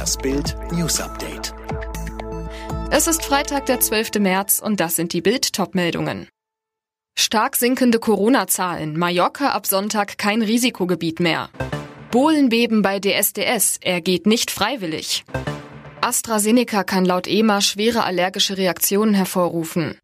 Das Bild News Update. Es ist Freitag, der 12. März und das sind die Bild-Top-Meldungen. Stark sinkende Corona-Zahlen. Mallorca ab Sonntag kein Risikogebiet mehr. Bohlenbeben bei DSDS. Er geht nicht freiwillig. AstraZeneca kann laut EMA schwere allergische Reaktionen hervorrufen.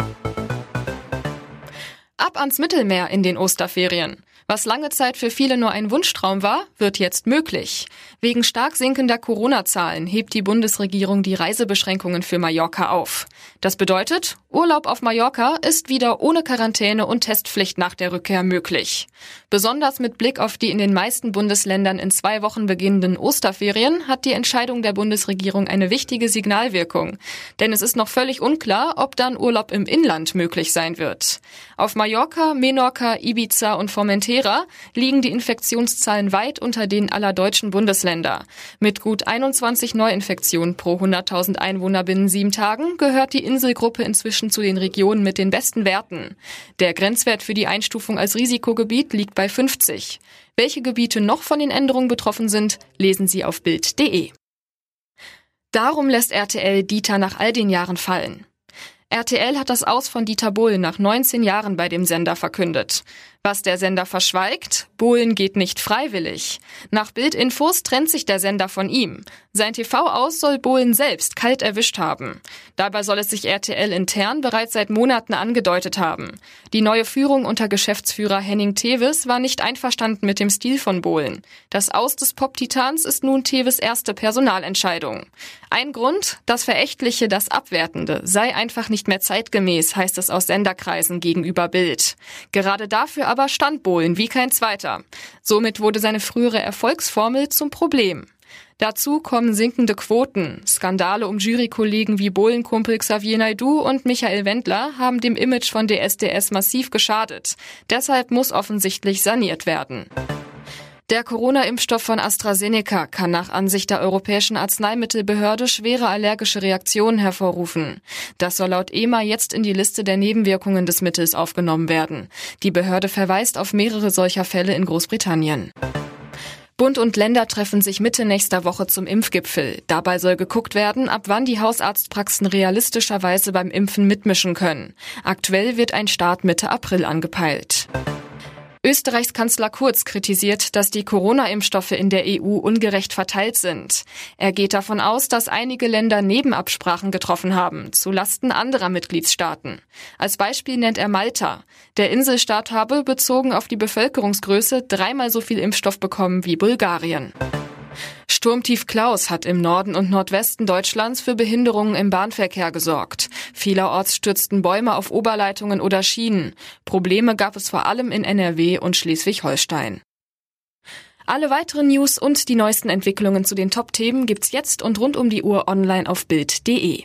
Ab ans Mittelmeer in den Osterferien. Was lange Zeit für viele nur ein Wunschtraum war, wird jetzt möglich. Wegen stark sinkender Corona-Zahlen hebt die Bundesregierung die Reisebeschränkungen für Mallorca auf. Das bedeutet, Urlaub auf Mallorca ist wieder ohne Quarantäne und Testpflicht nach der Rückkehr möglich. Besonders mit Blick auf die in den meisten Bundesländern in zwei Wochen beginnenden Osterferien hat die Entscheidung der Bundesregierung eine wichtige Signalwirkung. Denn es ist noch völlig unklar, ob dann Urlaub im Inland möglich sein wird. Auf Mallorca, Menorca, Ibiza und Formentera Matera liegen die Infektionszahlen weit unter denen aller deutschen Bundesländer. Mit gut 21 Neuinfektionen pro 100.000 Einwohner binnen sieben Tagen gehört die Inselgruppe inzwischen zu den Regionen mit den besten Werten. Der Grenzwert für die Einstufung als Risikogebiet liegt bei 50. Welche Gebiete noch von den Änderungen betroffen sind, lesen Sie auf Bild.de. Darum lässt RTL Dieter nach all den Jahren fallen. RTL hat das Aus von Dieter Bohlen nach 19 Jahren bei dem Sender verkündet. Was der Sender verschweigt, Bohlen geht nicht freiwillig. Nach Bildinfos trennt sich der Sender von ihm. Sein TV-Aus soll Bohlen selbst kalt erwischt haben. Dabei soll es sich RTL intern bereits seit Monaten angedeutet haben. Die neue Führung unter Geschäftsführer Henning Tevis war nicht einverstanden mit dem Stil von Bohlen. Das Aus des Pop-Titans ist nun Tevis erste Personalentscheidung. Ein Grund, das Verächtliche, das Abwertende sei einfach nicht mehr zeitgemäß, heißt es aus Senderkreisen gegenüber Bild. Gerade dafür aber stand wie kein zweiter. Somit wurde seine frühere Erfolgsformel zum Problem. Dazu kommen sinkende Quoten. Skandale um Jurykollegen wie Bohlenkumpel Xavier Naidu und Michael Wendler haben dem Image von DSDS massiv geschadet. Deshalb muss offensichtlich saniert werden. Der Corona-Impfstoff von AstraZeneca kann nach Ansicht der Europäischen Arzneimittelbehörde schwere allergische Reaktionen hervorrufen. Das soll laut EMA jetzt in die Liste der Nebenwirkungen des Mittels aufgenommen werden. Die Behörde verweist auf mehrere solcher Fälle in Großbritannien. Bund und Länder treffen sich Mitte nächster Woche zum Impfgipfel. Dabei soll geguckt werden, ab wann die Hausarztpraxen realistischerweise beim Impfen mitmischen können. Aktuell wird ein Start Mitte April angepeilt. Österreichs Kanzler Kurz kritisiert, dass die Corona-Impfstoffe in der EU ungerecht verteilt sind. Er geht davon aus, dass einige Länder Nebenabsprachen getroffen haben, zu Lasten anderer Mitgliedstaaten. Als Beispiel nennt er Malta. Der Inselstaat habe, bezogen auf die Bevölkerungsgröße, dreimal so viel Impfstoff bekommen wie Bulgarien. Sturmtief Klaus hat im Norden und Nordwesten Deutschlands für Behinderungen im Bahnverkehr gesorgt. Vielerorts stürzten Bäume auf Oberleitungen oder Schienen. Probleme gab es vor allem in NRW und Schleswig-Holstein. Alle weiteren News und die neuesten Entwicklungen zu den Top-Themen gibt's jetzt und rund um die Uhr online auf Bild.de.